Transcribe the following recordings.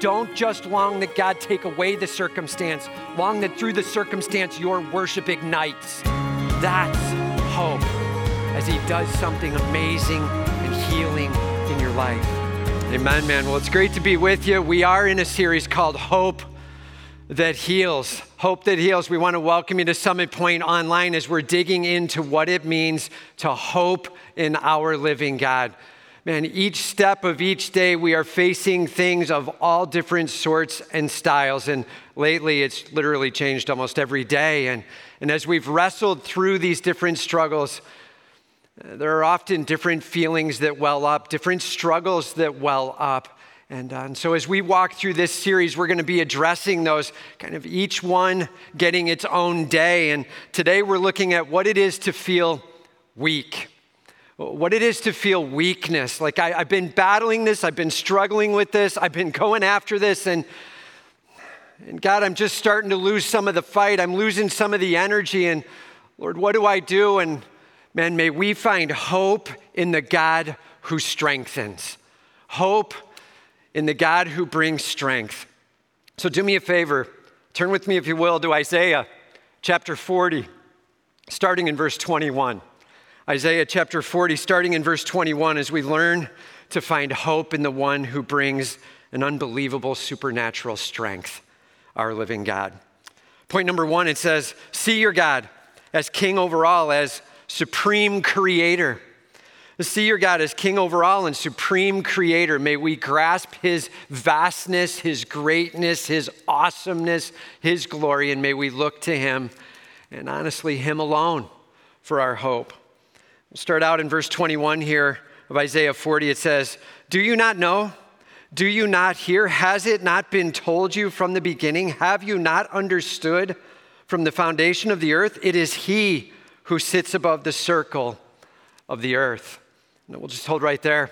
Don't just long that God take away the circumstance, long that through the circumstance your worship ignites. That's hope as He does something amazing and healing in your life. Amen, man. Well, it's great to be with you. We are in a series called Hope that Heals. Hope that Heals. We want to welcome you to Summit Point Online as we're digging into what it means to hope in our living God. Man, each step of each day, we are facing things of all different sorts and styles. And lately, it's literally changed almost every day. And, and as we've wrestled through these different struggles, there are often different feelings that well up, different struggles that well up. And, uh, and, so, as we walk through this series, we're going to be addressing those, kind of each one getting its own day. And today, we're looking at what it is to feel weak what it is to feel weakness. Like I, have been battling this, I've been struggling with this, I've been going after this, and, and God, I'm just starting to lose some of the fight. I'm losing some of the energy. And Lord, what do I do? And man, may we find hope in the God who strengthens, hope in the God who brings strength. So do me a favor, turn with me, if you will, to Isaiah chapter 40, starting in verse 21. Isaiah chapter 40, starting in verse 21, as we learn to find hope in the one who brings an unbelievable supernatural strength, our living God. Point number one it says, See your God as king over all, as supreme creator. See your God as king over all and supreme creator. May we grasp his vastness, his greatness, his awesomeness, his glory, and may we look to him and honestly, him alone for our hope. Start out in verse 21 here of Isaiah 40. It says, Do you not know? Do you not hear? Has it not been told you from the beginning? Have you not understood from the foundation of the earth? It is He who sits above the circle of the earth. And we'll just hold right there.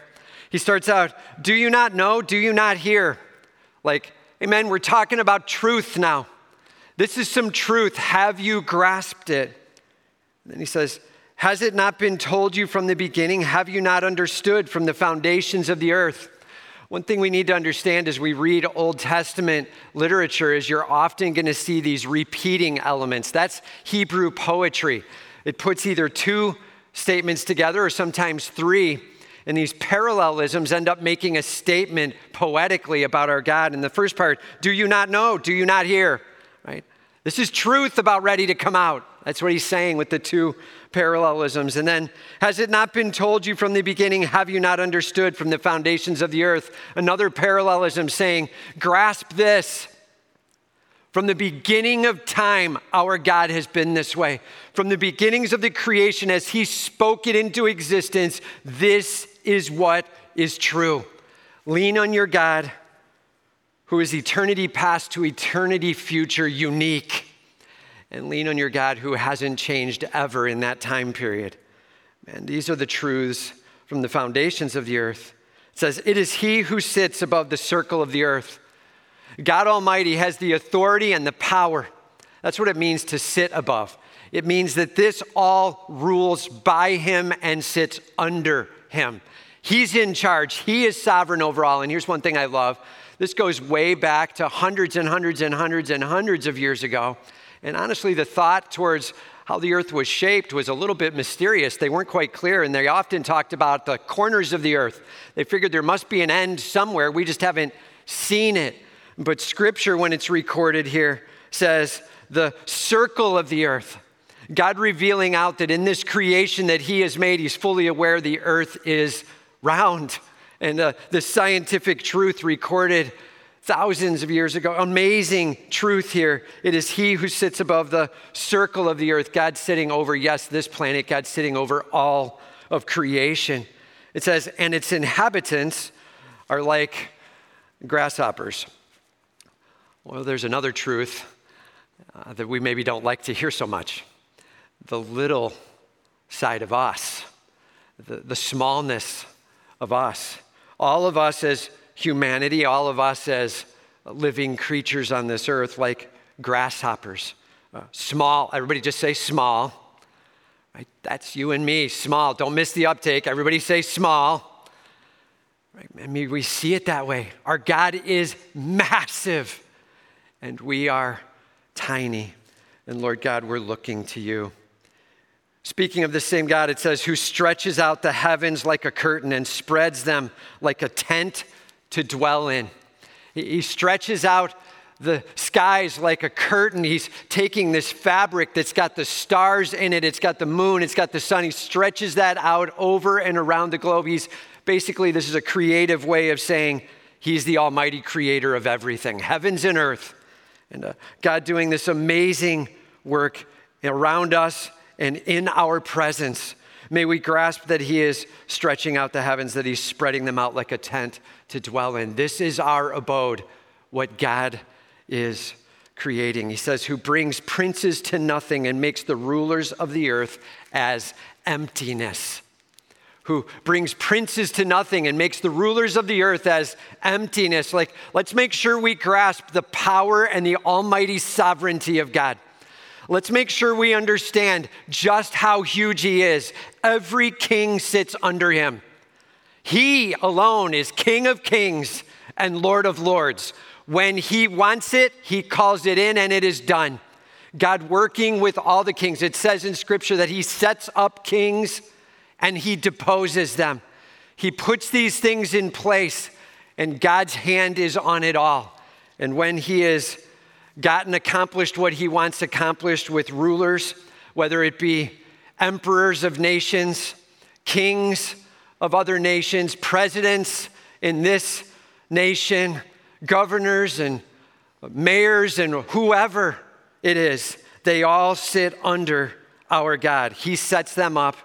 He starts out, Do you not know? Do you not hear? Like, amen, we're talking about truth now. This is some truth. Have you grasped it? And then he says, has it not been told you from the beginning? Have you not understood from the foundations of the earth? One thing we need to understand as we read Old Testament literature is you're often going to see these repeating elements. That's Hebrew poetry. It puts either two statements together or sometimes three. And these parallelisms end up making a statement poetically about our God. In the first part, do you not know? Do you not hear? Right? This is truth about ready to come out. That's what he's saying with the two parallelisms. And then, has it not been told you from the beginning? Have you not understood from the foundations of the earth? Another parallelism saying, grasp this. From the beginning of time, our God has been this way. From the beginnings of the creation, as He spoke it into existence, this is what is true. Lean on your God, who is eternity past to eternity future, unique and lean on your God who hasn't changed ever in that time period. And these are the truths from the foundations of the earth. It says, It is He who sits above the circle of the earth. God Almighty has the authority and the power. That's what it means to sit above. It means that this all rules by Him and sits under Him. He's in charge, He is sovereign over all. And here's one thing I love this goes way back to hundreds and hundreds and hundreds and hundreds of years ago. And honestly, the thought towards how the earth was shaped was a little bit mysterious. They weren't quite clear, and they often talked about the corners of the earth. They figured there must be an end somewhere. We just haven't seen it. But scripture, when it's recorded here, says the circle of the earth. God revealing out that in this creation that He has made, He's fully aware the earth is round. And uh, the scientific truth recorded thousands of years ago. Amazing truth here. It is He who sits above the circle of the earth, God sitting over, yes, this planet, God sitting over all of creation. It says, and its inhabitants are like grasshoppers. Well, there's another truth uh, that we maybe don't like to hear so much the little side of us, the, the smallness of us. All of us as humanity, all of us as living creatures on this earth, like grasshoppers. Uh, small, everybody just say small. Right? That's you and me, small. Don't miss the uptake. Everybody say small. Right? I mean, we see it that way. Our God is massive, and we are tiny. And Lord God, we're looking to you. Speaking of the same God, it says, who stretches out the heavens like a curtain and spreads them like a tent to dwell in. He stretches out the skies like a curtain. He's taking this fabric that's got the stars in it, it's got the moon, it's got the sun. He stretches that out over and around the globe. He's basically, this is a creative way of saying he's the almighty creator of everything, heavens and earth. And uh, God doing this amazing work around us and in our presence. May we grasp that He is stretching out the heavens, that He's spreading them out like a tent to dwell in. This is our abode, what God is creating. He says, Who brings princes to nothing and makes the rulers of the earth as emptiness. Who brings princes to nothing and makes the rulers of the earth as emptiness. Like, let's make sure we grasp the power and the almighty sovereignty of God. Let's make sure we understand just how huge He is. Every king sits under Him. He alone is King of kings and Lord of lords. When he wants it, he calls it in and it is done. God working with all the kings. It says in scripture that he sets up kings and he deposes them. He puts these things in place and God's hand is on it all. And when he has gotten accomplished what he wants accomplished with rulers, whether it be emperors of nations, kings of other nations, presidents in this nation, governors and mayors and whoever it is, they all sit under our God. He sets them up,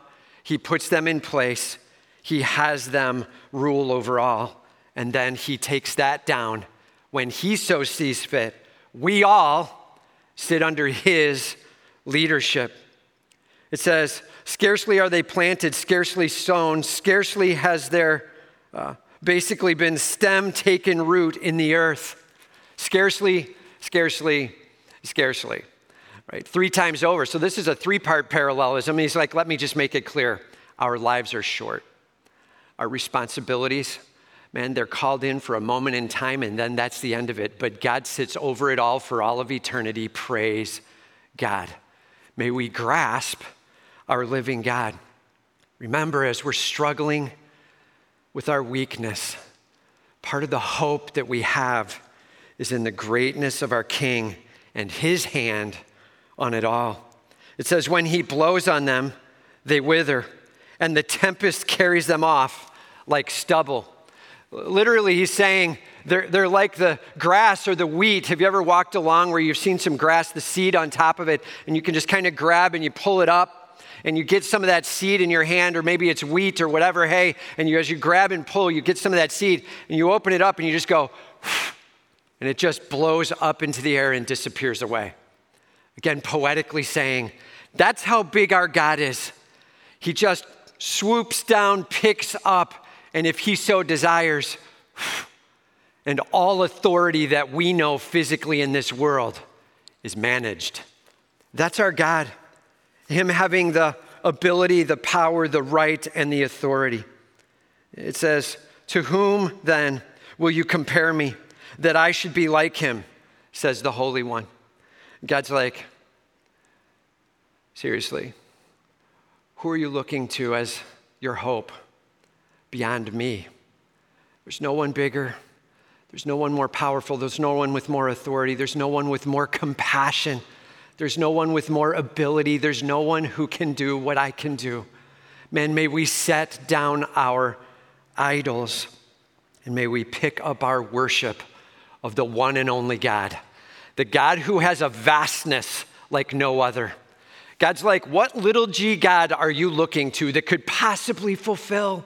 He puts them in place, He has them rule over all, and then He takes that down when He so sees fit. We all sit under His leadership. It says, Scarcely are they planted, scarcely sown, scarcely has their uh, basically been stem taken root in the earth. Scarcely, scarcely, scarcely. Right? Three times over. So this is a three part parallelism. He's like, let me just make it clear. Our lives are short. Our responsibilities, man, they're called in for a moment in time and then that's the end of it. But God sits over it all for all of eternity. Praise God. May we grasp our living God. Remember, as we're struggling with our weakness. Part of the hope that we have is in the greatness of our King and his hand on it all. It says, When he blows on them, they wither, and the tempest carries them off like stubble. Literally, he's saying they're, they're like the grass or the wheat. Have you ever walked along where you've seen some grass, the seed on top of it, and you can just kind of grab and you pull it up? And you get some of that seed in your hand, or maybe it's wheat or whatever, hey, and you, as you grab and pull, you get some of that seed, and you open it up and you just go, and it just blows up into the air and disappears away. Again, poetically saying, that's how big our God is. He just swoops down, picks up, and if he so desires, and all authority that we know physically in this world is managed. That's our God. Him having the ability, the power, the right, and the authority. It says, To whom then will you compare me that I should be like him? says the Holy One. God's like, Seriously, who are you looking to as your hope beyond me? There's no one bigger. There's no one more powerful. There's no one with more authority. There's no one with more compassion. There's no one with more ability. There's no one who can do what I can do. Man, may we set down our idols and may we pick up our worship of the one and only God, the God who has a vastness like no other. God's like, what little g God are you looking to that could possibly fulfill?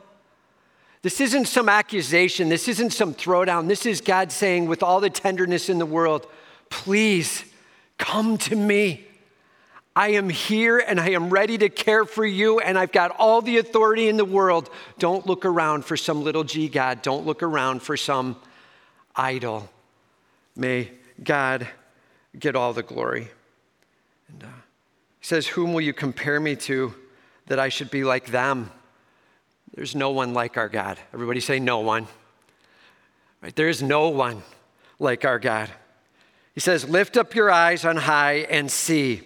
This isn't some accusation. This isn't some throwdown. This is God saying, with all the tenderness in the world, please Come to me. I am here and I am ready to care for you, and I've got all the authority in the world. Don't look around for some little g God. Don't look around for some idol. May God get all the glory. And uh, he says, Whom will you compare me to that I should be like them? There's no one like our God. Everybody say, no one. Right? There is no one like our God. He says, Lift up your eyes on high and see.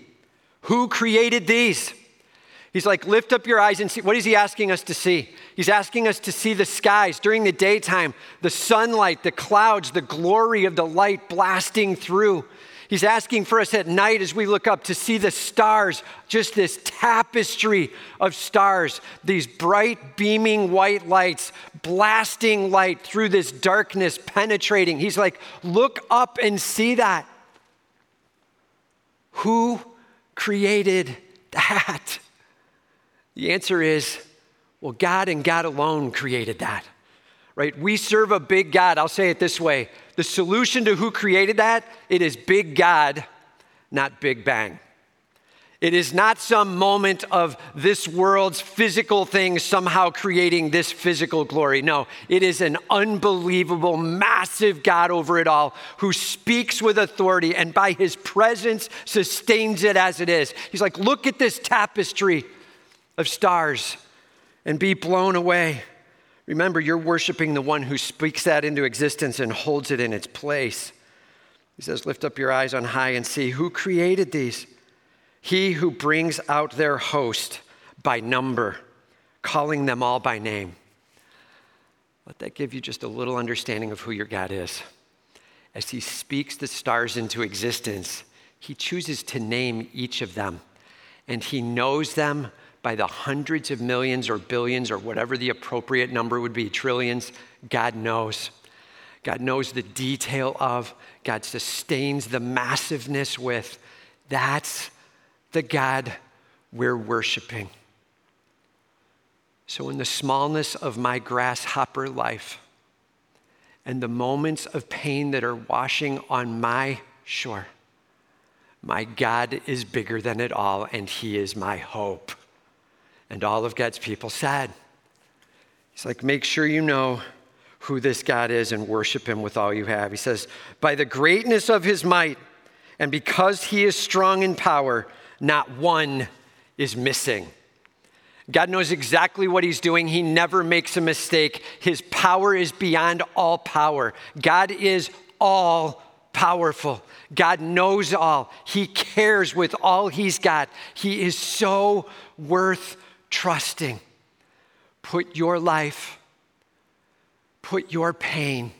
Who created these? He's like, lift up your eyes and see. What is he asking us to see? He's asking us to see the skies during the daytime, the sunlight, the clouds, the glory of the light blasting through. He's asking for us at night as we look up to see the stars, just this tapestry of stars, these bright, beaming white lights, blasting light through this darkness, penetrating. He's like, look up and see that. Who created that? The answer is well, God and God alone created that, right? We serve a big God. I'll say it this way the solution to who created that, it is big God, not Big Bang. It is not some moment of this world's physical things somehow creating this physical glory. No, it is an unbelievable, massive God over it all who speaks with authority and by his presence sustains it as it is. He's like, look at this tapestry of stars and be blown away. Remember, you're worshiping the one who speaks that into existence and holds it in its place. He says, Lift up your eyes on high and see who created these. He who brings out their host by number, calling them all by name. Let that give you just a little understanding of who your God is. As he speaks the stars into existence, he chooses to name each of them, and he knows them by the hundreds of millions or billions or whatever the appropriate number would be, trillions, God knows. God knows the detail of, God sustains the massiveness with. That's the God we're worshiping. So, in the smallness of my grasshopper life and the moments of pain that are washing on my shore, my God is bigger than it all, and He is my hope. And all of God's people said, He's like, make sure you know who this God is and worship Him with all you have. He says, by the greatness of His might, and because He is strong in power, not one is missing. God knows exactly what He's doing. He never makes a mistake. His power is beyond all power. God is all powerful. God knows all. He cares with all He's got. He is so worth trusting. Put your life, put your pain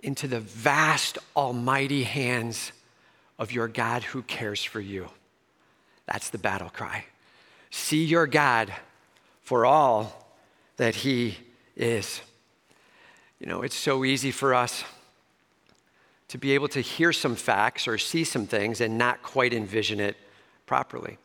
into the vast, almighty hands of your God who cares for you. That's the battle cry. See your God for all that He is. You know, it's so easy for us to be able to hear some facts or see some things and not quite envision it properly.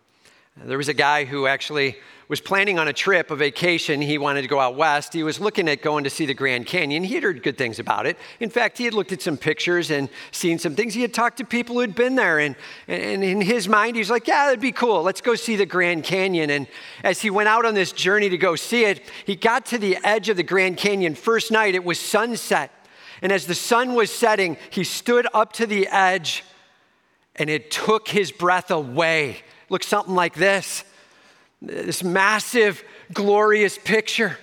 There was a guy who actually was planning on a trip, a vacation. He wanted to go out west. He was looking at going to see the Grand Canyon. He had heard good things about it. In fact, he had looked at some pictures and seen some things. He had talked to people who had been there. And, and in his mind, he was like, Yeah, that'd be cool. Let's go see the Grand Canyon. And as he went out on this journey to go see it, he got to the edge of the Grand Canyon. First night, it was sunset. And as the sun was setting, he stood up to the edge and it took his breath away looks something like this this massive, glorious picture.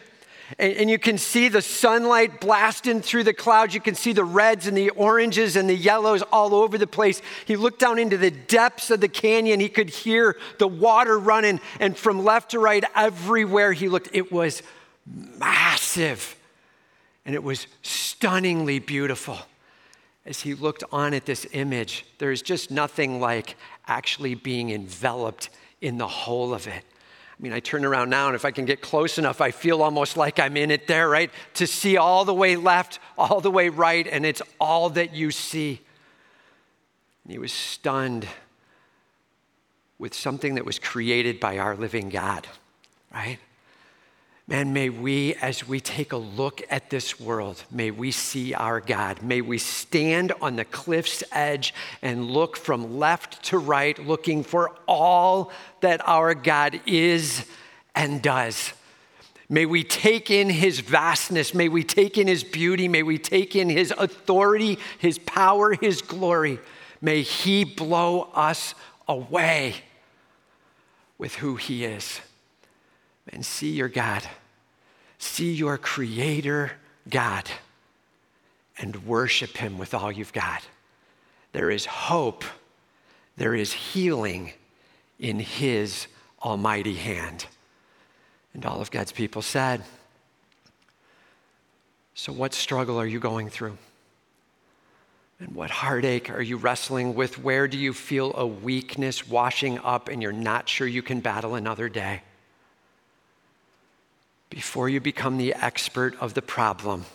And, and, you can see the sunlight blasting through the clouds. You can see the reds and the oranges and the yellows all over the place. He looked down into the depths of the canyon. He could hear the water running, and from left to right, everywhere he looked, it was massive. And it was stunningly beautiful. As he looked on at this image, there is just nothing like actually being enveloped in the whole of it. I mean, I turn around now, and if I can get close enough, I feel almost like I'm in it there, right? To see all the way left, all the way right, and it's all that you see. And he was stunned with something that was created by our living God, right? Man, may we, as we take a look at this world, may we see our God. May we stand on the cliff's edge and look from left to right, looking for all that our God is and does. May we take in his vastness. May we take in his beauty. May we take in his authority, his power, his glory. May he blow us away with who he is. And see your God See your Creator God and worship Him with all you've got. There is hope, there is healing in His almighty hand. And all of God's people said, So, what struggle are you going through? And what heartache are you wrestling with? Where do you feel a weakness washing up and you're not sure you can battle another day? Before you become the expert of the problem,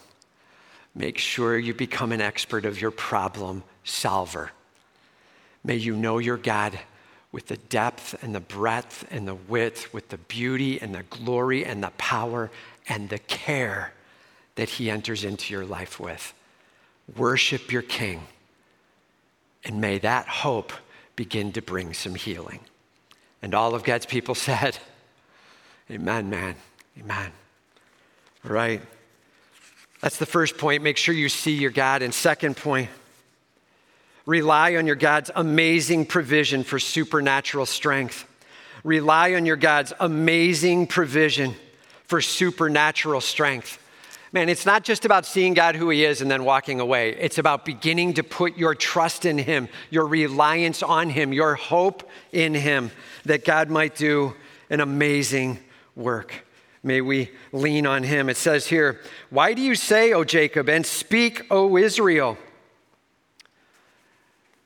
make sure you become an expert of your problem solver. May you know your God with the depth and the breadth and the width, with the beauty and the glory and the power and the care that He enters into your life with. Worship your King, and may that hope begin to bring some healing. And all of God's people said, Amen, man. Amen. All right. That's the first point. Make sure you see your God. And second point, rely on your God's amazing provision for supernatural strength. Rely on your God's amazing provision for supernatural strength. Man, it's not just about seeing God who He is and then walking away. It's about beginning to put your trust in Him, your reliance on Him, your hope in Him, that God might do an amazing work. May we lean on Him. It says here, Why do you say, O Jacob, and speak, O Israel?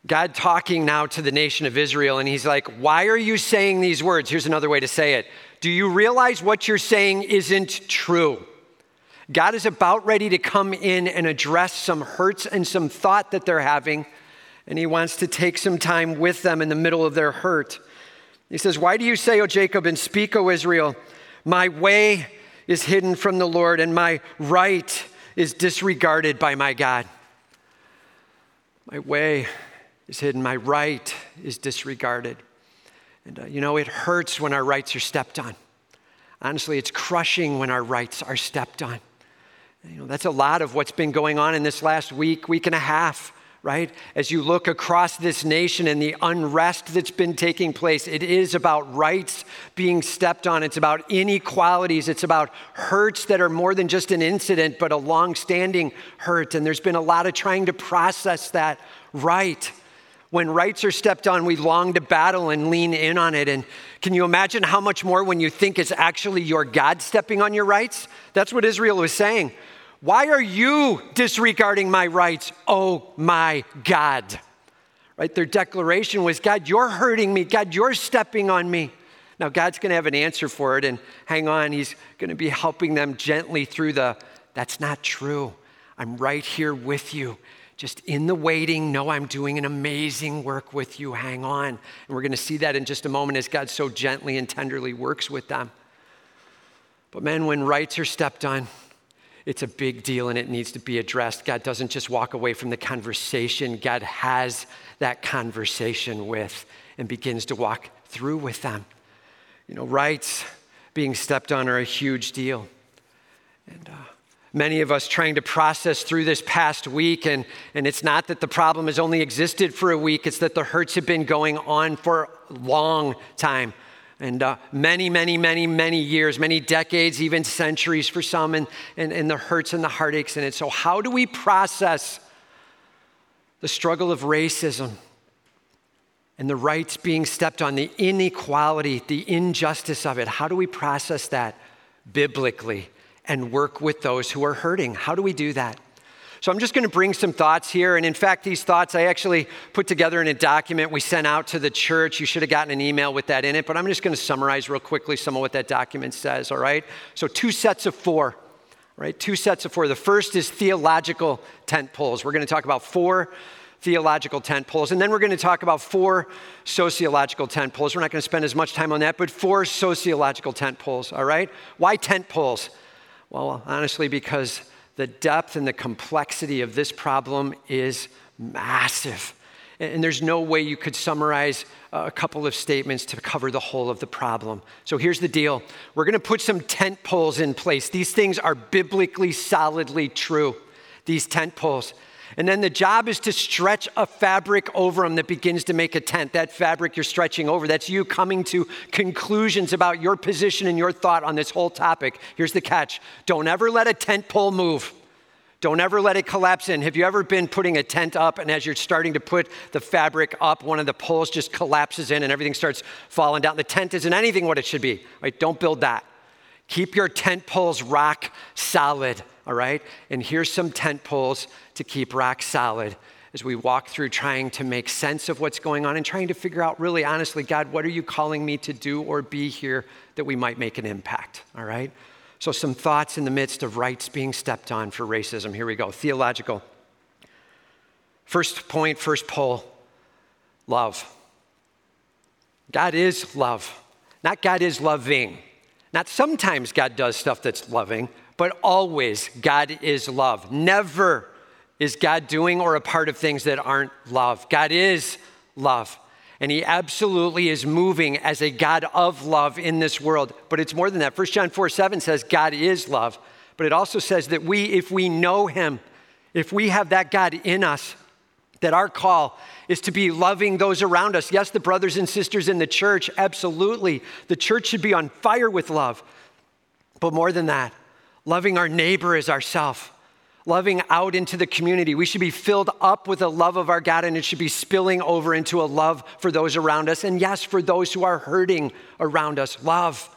God talking now to the nation of Israel, and He's like, Why are you saying these words? Here's another way to say it Do you realize what you're saying isn't true? God is about ready to come in and address some hurts and some thought that they're having, and He wants to take some time with them in the middle of their hurt. He says, Why do you say, O Jacob, and speak, O Israel, my way is hidden from the Lord, and my right is disregarded by my God? My way is hidden, my right is disregarded. And uh, you know, it hurts when our rights are stepped on. Honestly, it's crushing when our rights are stepped on. You know, that's a lot of what's been going on in this last week, week and a half, right? As you look across this nation and the unrest that's been taking place, it is about rights being stepped on. It's about inequalities. It's about hurts that are more than just an incident, but a long-standing hurt. And there's been a lot of trying to process that right. When rights are stepped on, we long to battle and lean in on it. And can you imagine how much more when you think it's actually your God stepping on your rights? That's what Israel was saying. Why are you disregarding my rights? Oh my God. Right? Their declaration was God, you're hurting me. God, you're stepping on me. Now, God's going to have an answer for it, and hang on, He's going to be helping them gently through the, that's not true. I'm right here with you. Just in the waiting, know I'm doing an amazing work with you. Hang on. And we're going to see that in just a moment as God so gently and tenderly works with them. But, men, when rights are stepped on, it's a big deal and it needs to be addressed. God doesn't just walk away from the conversation, God has that conversation with and begins to walk through with them. You know, rights being stepped on are a huge deal. And uh, many of us trying to process through this past week, and, and it's not that the problem has only existed for a week, it's that the hurts have been going on for a long time and uh, many, many, many, many years, many decades, even centuries for some, and, and, and the hurts and the heartaches in it. So, how do we process the struggle of racism and the rights being stepped on, the inequality, the injustice of it? How do we process that biblically and work with those who are hurting? How do we do that? So I'm just going to bring some thoughts here. And in fact, these thoughts I actually put together in a document we sent out to the church. You should have gotten an email with that in it, but I'm just going to summarize real quickly some of what that document says, all right? So, two sets of four, right? Two sets of four. The first is theological tent poles. We're going to talk about four theological tent poles. And then we're going to talk about four sociological tent poles. We're not going to spend as much time on that, but four sociological tent poles, all right? Why tent poles? Well, honestly, because the depth and the complexity of this problem is massive. And there's no way you could summarize a couple of statements to cover the whole of the problem. So here's the deal we're going to put some tent poles in place. These things are biblically solidly true, these tent poles. And then the job is to stretch a fabric over them that begins to make a tent. That fabric you're stretching over, that's you coming to conclusions about your position and your thought on this whole topic. Here's the catch don't ever let a tent pole move. Don't ever let it collapse in. Have you ever been putting a tent up and as you're starting to put the fabric up, one of the poles just collapses in and everything starts falling down? The tent isn't anything what it should be, right? Don't build that. Keep your tent poles rock solid, all right? And here's some tent poles to keep rock solid as we walk through trying to make sense of what's going on and trying to figure out really honestly, God, what are you calling me to do or be here that we might make an impact, all right? So, some thoughts in the midst of rights being stepped on for racism. Here we go. Theological. First point, first pole love. God is love, not God is loving. Not sometimes God does stuff that's loving, but always God is love. Never is God doing or a part of things that aren't love. God is love. And he absolutely is moving as a God of love in this world. But it's more than that. 1 John 4 7 says God is love. But it also says that we, if we know him, if we have that God in us, that our call is to be loving those around us. Yes, the brothers and sisters in the church, absolutely. The church should be on fire with love. But more than that, loving our neighbor as ourself loving out into the community. We should be filled up with the love of our God, and it should be spilling over into a love for those around us. And yes, for those who are hurting around us, love.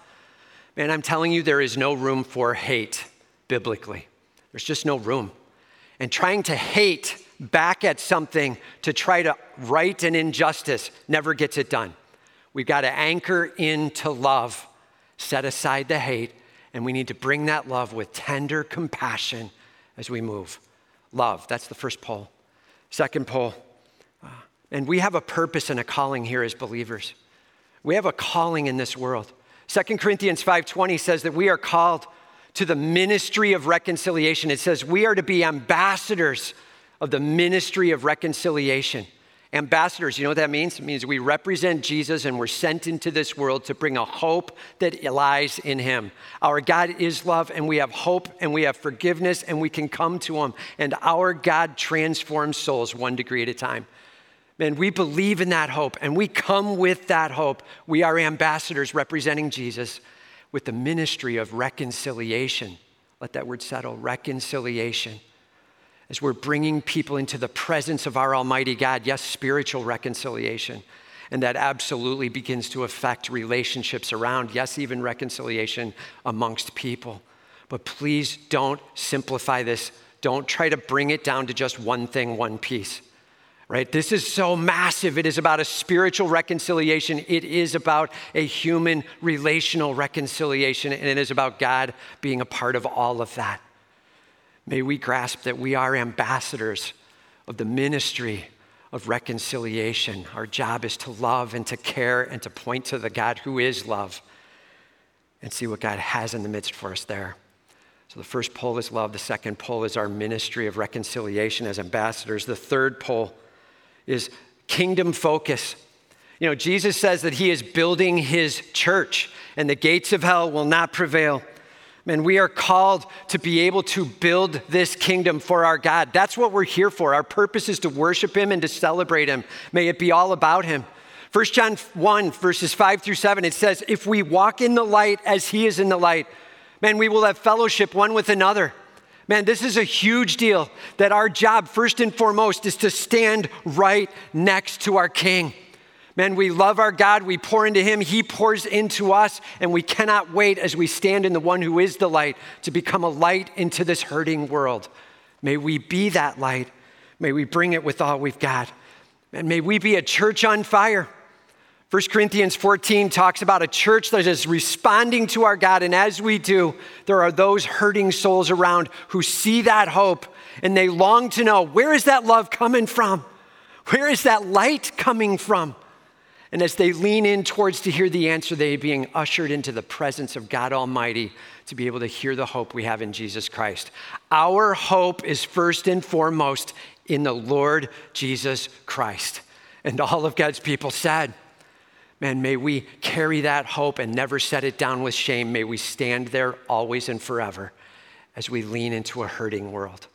Man, I'm telling you, there is no room for hate biblically. There's just no room. And trying to hate back at something to try to right an injustice never gets it done. We've got to anchor into love, set aside the hate, and we need to bring that love with tender compassion as we move. Love, that's the first pole. Second pole, uh, and we have a purpose and a calling here as believers. We have a calling in this world. 2 Corinthians 5:20 says that we are called to the ministry of reconciliation. It says we are to be ambassadors of the ministry of reconciliation. Ambassadors, you know what that means? It means we represent Jesus and we're sent into this world to bring a hope that lies in Him. Our God is love and we have hope and we have forgiveness and we can come to Him. And our God transforms souls one degree at a time. Man, we believe in that hope and we come with that hope. We are ambassadors representing Jesus with the ministry of reconciliation. Let that word settle reconciliation as we're bringing people into the presence of our Almighty God. Yes, spiritual reconciliation. And that absolutely begins to affect relationships around, yes, even reconciliation amongst people. But please don't simplify this. Don't try to bring it down to just one thing, one piece. Right? This is so massive. It is about a spiritual reconciliation. It is about a human relational reconciliation. And it is about God being a part of all of that. May we grasp that we are ambassadors of the ministry of reconciliation. Our job is to love and to care and to point to the God who is love and see what God has in the midst for us there. So the first pole is love. The second pole is our ministry of reconciliation as ambassadors. The third pole is kingdom focus. You know, Jesus says that he is building his church and the gates of hell will not prevail. And we are called to be able to build this kingdom for our God. That's what we're here for. Our purpose is to worship Him and to celebrate Him. May it be all about Him. 1 John 1, verses 5 through 7, it says, If we walk in the light as He is in the light, man, we will have fellowship one with another. Man, this is a huge deal that our job, first and foremost, is to stand right next to our King. Man, we love our God. We pour into Him. He pours into us. And we cannot wait as we stand in the one who is the light to become a light into this hurting world. May we be that light. May we bring it with all we've got. And may we be a church on fire. 1 Corinthians 14 talks about a church that is responding to our God. And as we do, there are those hurting souls around who see that hope and they long to know where is that love coming from? Where is that light coming from? And as they lean in towards to hear the answer, they are being ushered into the presence of God Almighty to be able to hear the hope we have in Jesus Christ. Our hope is first and foremost in the Lord Jesus Christ. And all of God's people said, Man, may we carry that hope and never set it down with shame. May we stand there always and forever as we lean into a hurting world.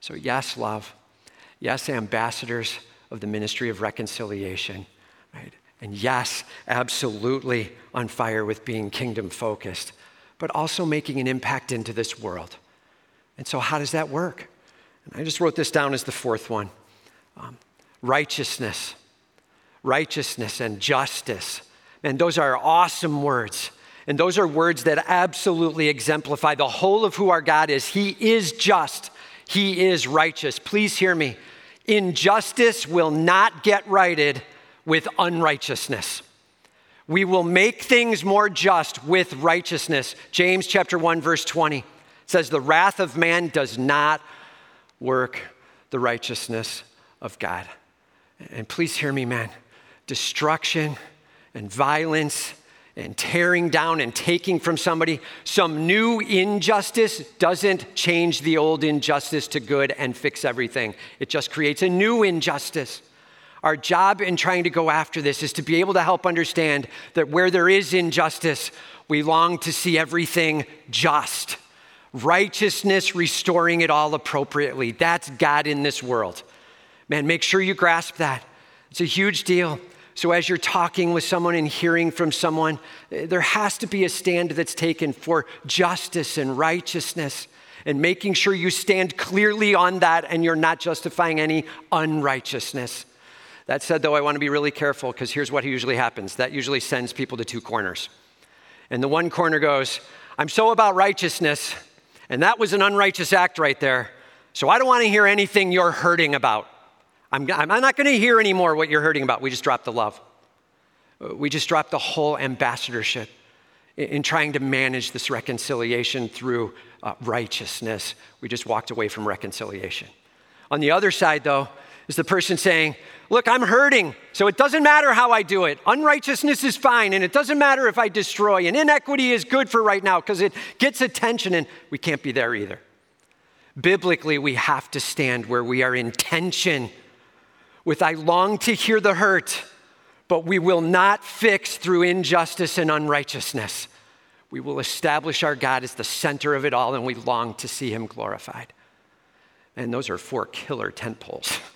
So, yes, love. Yes, ambassadors of the ministry of reconciliation, right? And yes, absolutely on fire with being kingdom focused, but also making an impact into this world. And so, how does that work? And I just wrote this down as the fourth one um, righteousness, righteousness, and justice. And those are awesome words. And those are words that absolutely exemplify the whole of who our God is. He is just, He is righteous. Please hear me. Injustice will not get righted with unrighteousness. We will make things more just with righteousness. James chapter 1 verse 20 says the wrath of man does not work the righteousness of God. And please hear me man. Destruction and violence and tearing down and taking from somebody some new injustice doesn't change the old injustice to good and fix everything. It just creates a new injustice. Our job in trying to go after this is to be able to help understand that where there is injustice, we long to see everything just. Righteousness restoring it all appropriately. That's God in this world. Man, make sure you grasp that. It's a huge deal. So, as you're talking with someone and hearing from someone, eh, there has to be a stand that's taken for justice and righteousness and making sure you stand clearly on that and you're not justifying any unrighteousness. That said, though, I want to be really careful because here's what usually happens that usually sends people to two corners. And the one corner goes, I'm so about righteousness, and that was an unrighteous act right there. So I don't want to hear anything you're hurting about. I'm, I'm not going to hear anymore what you're hurting about. We just dropped the love. We just dropped the whole ambassadorship in trying to manage this reconciliation through uh, righteousness. We just walked away from reconciliation. On the other side, though, is the person saying, Look, I'm hurting, so it doesn't matter how I do it. Unrighteousness is fine, and it doesn't matter if I destroy. And inequity is good for right now because it gets attention, and we can't be there either. Biblically, we have to stand where we are in tension with I long to hear the hurt, but we will not fix through injustice and unrighteousness. We will establish our God as the center of it all, and we long to see him glorified. And those are four killer tent poles.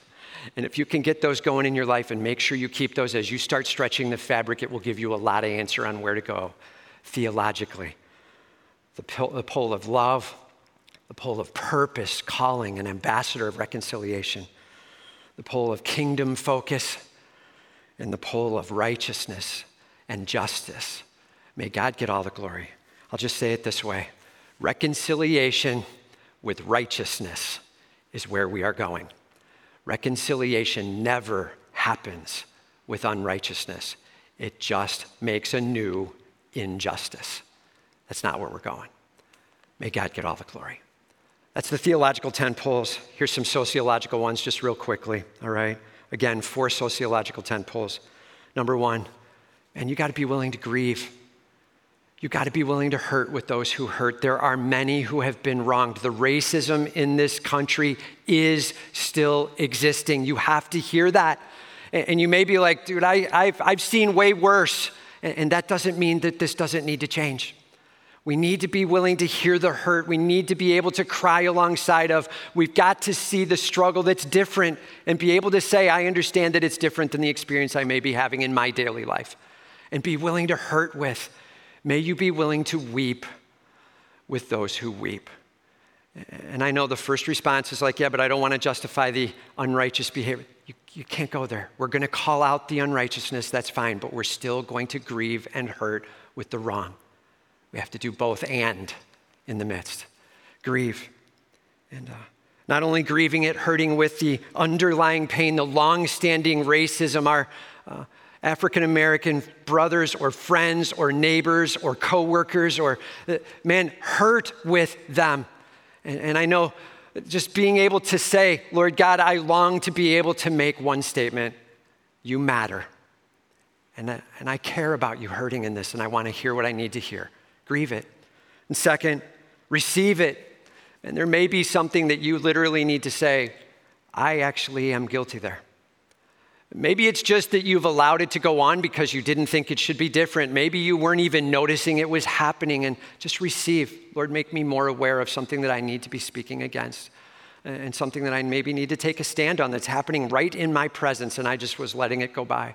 And if you can get those going in your life and make sure you keep those as you start stretching the fabric, it will give you a lot of answer on where to go theologically. The, pole of love, the pole of purpose, calling, an ambassador of reconciliation, the pole of kingdom focus, and the pole of righteousness and justice. May God get all the glory. I'll just say it this way reconciliation with righteousness is where we are going. Reconciliation never happens with unrighteousness, it just makes a new injustice. That's not where we're going. May God get all the glory. That's the theological 10 poles. Here's some sociological ones just real quickly, all right? Again, four sociological 10 poles. Number one, and you got to be willing to grieve you got to be willing to hurt with those who hurt. There are many who have been wronged. The racism in this country is still existing. You have to hear that. And you may be like, dude, I, have I've seen way worse. And that doesn't mean that this doesn't need to change. We need to be willing to hear the hurt. We need to be able to cry alongside of. We've got to see the struggle that's different and be able to say, I understand that it's different than the experience I may be having in my daily life. And be willing to hurt with May you be willing to weep with those who weep. And I know the first response is like, yeah, but I don't want to justify the unrighteous behavior. You, you can't go there. We're going to call out the unrighteousness, that's fine, but we're still going to grieve and hurt with the wrong. We have to do both and in the midst. Grieve. And uh, not only grieving it, hurting with the underlying pain, the long standing racism, our. Uh, African American brothers or friends or neighbors or coworkers or, uh, man, hurt with them. And, and I know just being able to say, Lord God, I long to be able to make one statement you matter. And, I, and I care about you hurting in this, and I want to hear what I need to hear. Grieve it. And second, receive it. And there may be something that you literally need to say, I actually am guilty there. Maybe it's just that you've allowed it to go on because you didn't think it should be different. Maybe you weren't even noticing it was happening and just receive. Lord, make me more aware of something that I need to be speaking against. Uh, and something that I maybe need to take a stand on that's happening right in my presence, and I just was letting it go by.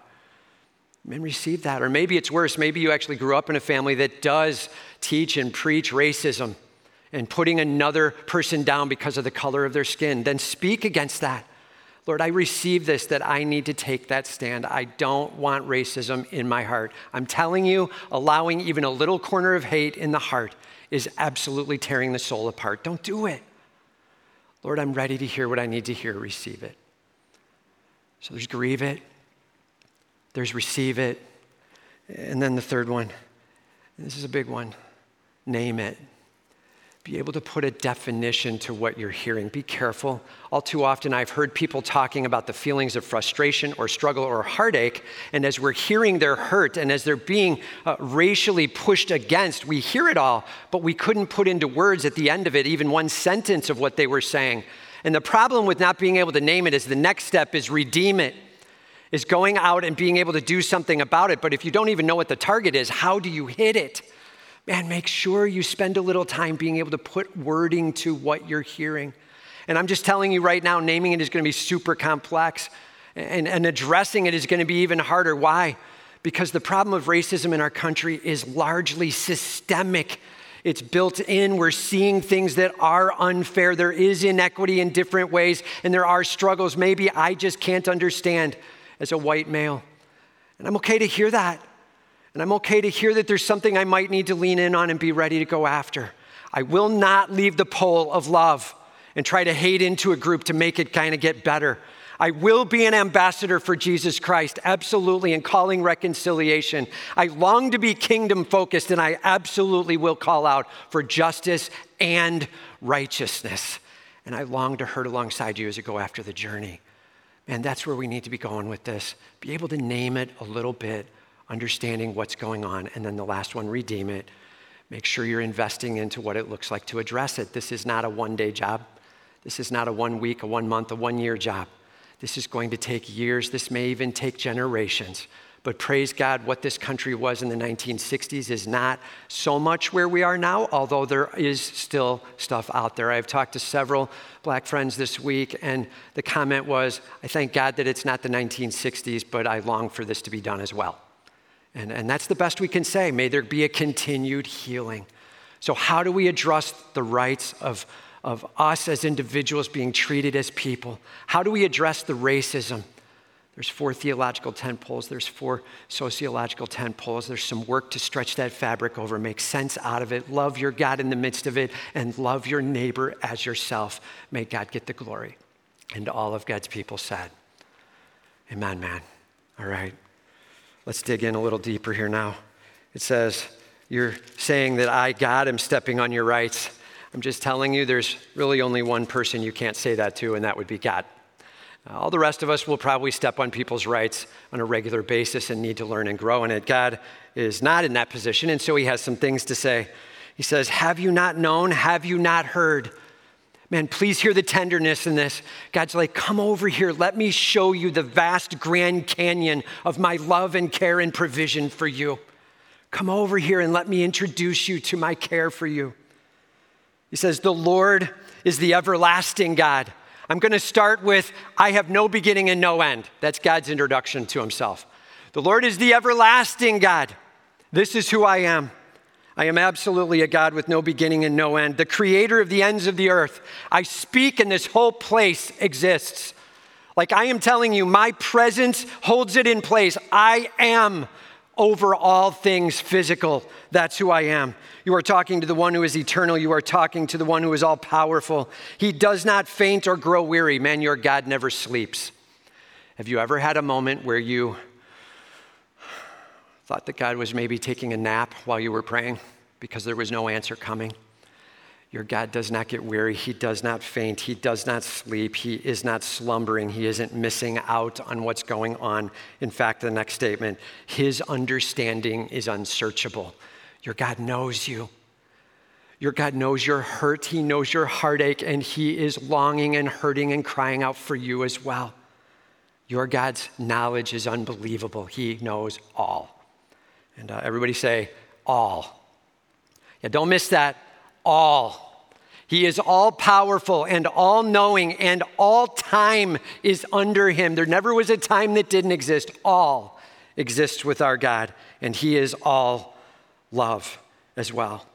And receive that. Or maybe it's worse. Maybe you actually grew up in a family that does teach and preach racism and putting another person down because of the color of their skin. Then speak against that. Lord, I receive this that I need to take that stand. I don't want racism in my heart. I'm telling you, allowing even a little corner of hate in the heart is absolutely tearing the soul apart. Don't do it. Lord, I'm ready to hear what I need to hear. Receive it. So there's grieve it, there's receive it, and then the third one. This is a big one name it be able to put a definition to what you're hearing. Be careful. All too often, I've heard people talking about the feelings of frustration or struggle or heartache, and as we're hearing their hurt and as they're being uh, racially pushed against, we hear it all, but we couldn't put into words at the end of it even one sentence of what they were saying. And the problem with not being able to name it is the next step is redeem it is going out and being able to do something about it. But if you don't even know what the target is, how do you hit it? Man, make sure you spend a little time being able to put wording to what you're hearing. And I'm just telling you right now, naming it is going to be super complex, and, and addressing it is going to be even harder. Why? Because the problem of racism in our country is largely systemic. It's built in. We're seeing things that are unfair. There is inequity in different ways, and there are struggles maybe I just can't understand as a white male. And I'm okay to hear that. And I'm okay to hear that there's something I might need to lean in on and be ready to go after. I will not leave the pole of love and try to hate into a group to make it kind of get better. I will be an ambassador for Jesus Christ, absolutely, and calling reconciliation. I long to be kingdom focused, and I absolutely will call out for justice and righteousness. And I long to hurt alongside you as you go after the journey. And that's where we need to be going with this. Be able to name it a little bit understanding what's going on. And then the last one, redeem it. Make sure you're investing into what it looks like to address it. This is not a one day job. This is not a one week, a one month, a one year job. This is going to take years. This may even take generations. But praise God, what this country was in the 1960s is not so much where we are now, although there is still stuff out there. I've talked to several black friends this week, and the comment was I thank God that it's not the 1960s, but I long for this to be done as well. And, and that's the best we can say. May there be a continued healing. So, how do we address the rights of, of us as individuals being treated as people? How do we address the racism? There's four theological tent poles, there's four sociological tent poles. There's some work to stretch that fabric over, make sense out of it, love your God in the midst of it, and love your neighbor as yourself. May God get the glory. And all of God's people said, Amen, man. All right. Let's dig in a little deeper here now. It says, You're saying that I, God, am stepping on your rights. I'm just telling you there's really only one person you can't say that to, and that would be God. Uh, all the rest of us will probably step on people's rights on a regular basis and need to learn and grow in it. God is not in that position, and so he has some things to say. He says, Have you not known? Have you not heard? Man, please hear the tenderness in this. God's like, come over here. Let me show you the vast Grand Canyon of my love and care and provision for you. Come over here and let me introduce you to my care for you. He says, The Lord is the everlasting God. I'm going to start with, I have no beginning and no end. That's God's introduction to himself. The Lord is the everlasting God. This is who I am. I am absolutely a God with no beginning and no end, the creator of the ends of the earth. I speak and this whole place exists. Like I am telling you, my presence holds it in place. I am over all things physical. That's who I am. You are talking to the one who is eternal. You are talking to the one who is all powerful. He does not faint or grow weary. Man, your God never sleeps. Have you ever had a moment where you Thought that God was maybe taking a nap while you were praying because there was no answer coming. Your God does not get weary. He does not faint. He does not sleep. He is not slumbering. He isn't missing out on what's going on. In fact, the next statement His understanding is unsearchable. Your God knows you. Your God knows your hurt. He knows your heartache, and He is longing and hurting and crying out for you as well. Your God's knowledge is unbelievable. He knows all. And uh, everybody say, all. Yeah, don't miss that. All. He is all powerful and all knowing, and all time is under him. There never was a time that didn't exist. All exists with our God, and he is all love as well.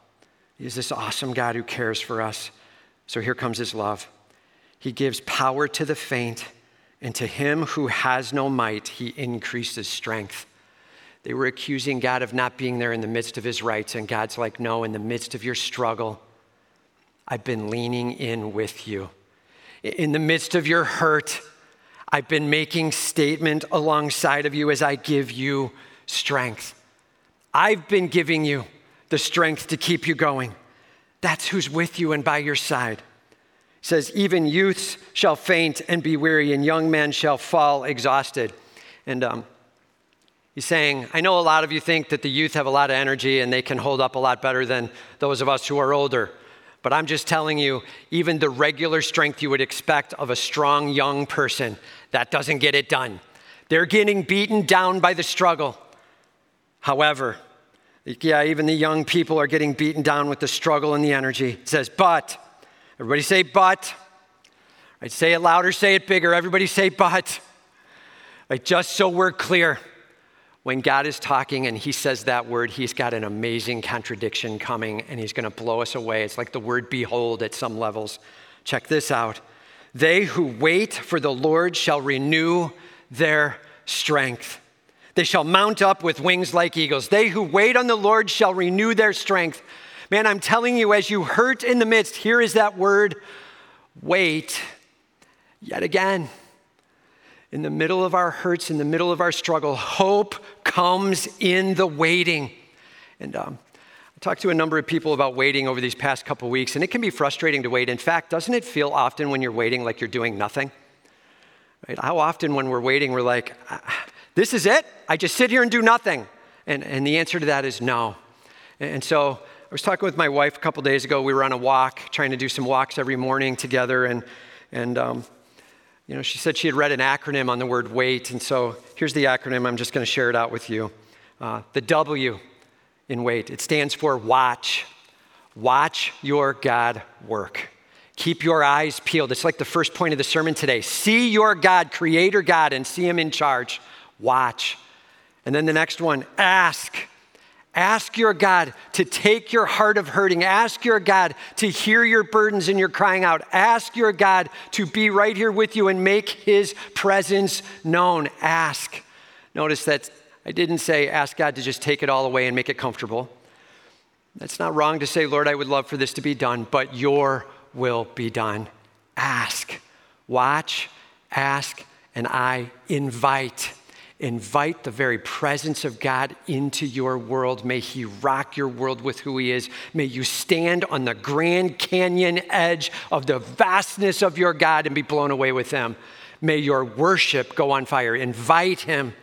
He is this awesome God who cares for us. So here comes his love. He gives power to the faint, and to him who has no might, he increases strength. They were accusing God of not being there in the midst of his rights, and God's like, No, in the midst of your struggle, I've been leaning in with you. In the midst of your hurt, I've been making statement alongside of you as I give you strength. I've been giving you the strength to keep you going. That's who's with you and by your side. He says, Even youths shall faint and be weary, and young men shall fall exhausted. And um, he's saying, I know a lot of you think that the youth have a lot of energy and they can hold up a lot better than those of us who are older. But I'm just telling you, even the regular strength you would expect of a strong young person, that doesn't get it done. They're getting beaten down by the struggle. However, yeah, even the young people are getting beaten down with the struggle and the energy. It says, but. Everybody say, but. Right, say it louder, say it bigger. Everybody say, but. Right, just so we're clear when God is talking and he says that word, he's got an amazing contradiction coming and he's going to blow us away. It's like the word behold at some levels. Check this out. They who wait for the Lord shall renew their strength. They shall mount up with wings like eagles. They who wait on the Lord shall renew their strength. Man, I'm telling you, as you hurt in the midst, here is that word wait yet again in the middle of our hurts, in the middle of our struggle, hope comes in the waiting. And um, I talked to a number of people about waiting over these past couple weeks, and it can be frustrating to wait. In fact, doesn't it feel often when you're waiting like you're doing nothing? Right? How often when we're waiting, we're like, ah, this is it? I just sit here and do nothing? And, and the answer to that is no. And so I was talking with my wife a couple days ago. We were on a walk, trying to do some walks every morning together, and, and um, you know, she said she had read an acronym on the word wait, and so here's the acronym. I'm just going to share it out with you. Uh, the W in wait, it stands for watch. Watch your God work. Keep your eyes peeled. It's like the first point of the sermon today. See your God, Creator God, and see Him in charge. Watch. And then the next one ask. Ask your God to take your heart of hurting. Ask your God to hear your burdens and your crying out. Ask your God to be right here with you and make his presence known. Ask. Notice that I didn't say ask God to just take it all away and make it comfortable. That's not wrong to say, Lord, I would love for this to be done, but your will be done. Ask. Watch, ask, and I invite. Invite the very presence of God into your world. May He rock your world with who He is. May you stand on the Grand Canyon edge of the vastness of your God and be blown away with Him. May your worship go on fire. Invite Him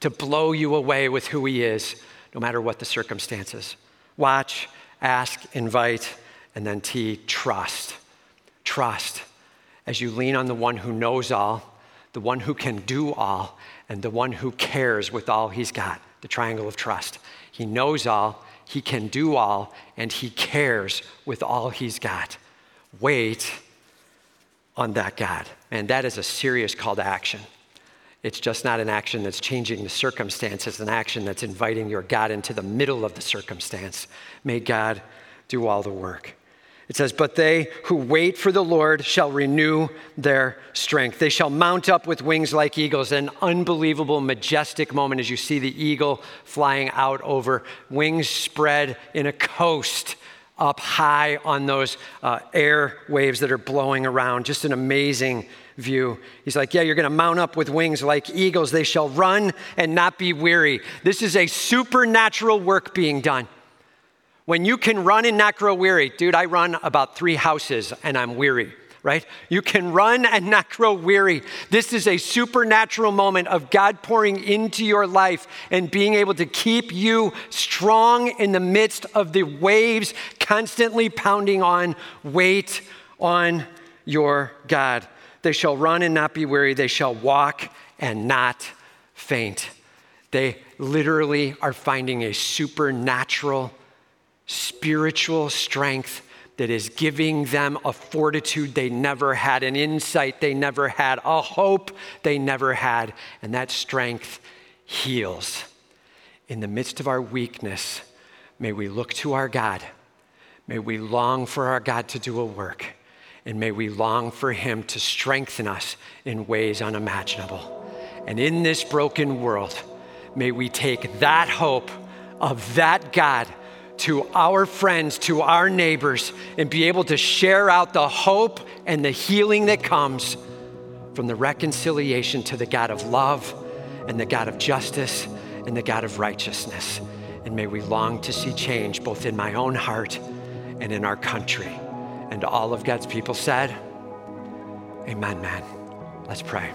to blow you away with who He is, no matter what the circumstances. Watch, ask, invite, and then T, trust. Trust as you lean on the one who knows all, the one who can do all and the one who cares with all he's got, the triangle of trust. He knows all, he can do all, and he cares with all he's got. Wait on that God. And that is a serious call to action. It's just not an action that's changing the circumstance, it's an action that's inviting your God into the middle of the circumstance. May God do all the work. It says, But they who wait for the Lord shall renew their strength. They shall mount up with wings like eagles. An unbelievable, majestic moment as you see the eagle flying out over, wings spread in a coast up high on those uh, air waves that are blowing around. Just an amazing view. He's like, Yeah, you're going to mount up with wings like eagles. They shall run and not be weary. This is a supernatural work being done. When you can run and not grow weary, dude, I run about three houses and I'm weary, right? You can run and not grow weary. This is a supernatural moment of God pouring into your life and being able to keep you strong in the midst of the waves constantly pounding on. Wait on your God. They shall run and not be weary, they shall walk and not faint. They literally are finding a supernatural spiritual strength that is giving them a fortitude they never had, an insight they never had, a hope they never had. And that strength heals. In the midst of our weakness, may we look to our God. May we long for our God to do a work. And may we long for Him to strengthen us in ways unimaginable. And in this broken world, may we take that hope of that God to our friends, to our neighbors, and be able to share out the hope and the healing that comes from the reconciliation to the God of love and the God of justice and the God of righteousness. And may we long to see change both in my own heart and in our country. And all of God's people said, Amen, man. Let's pray.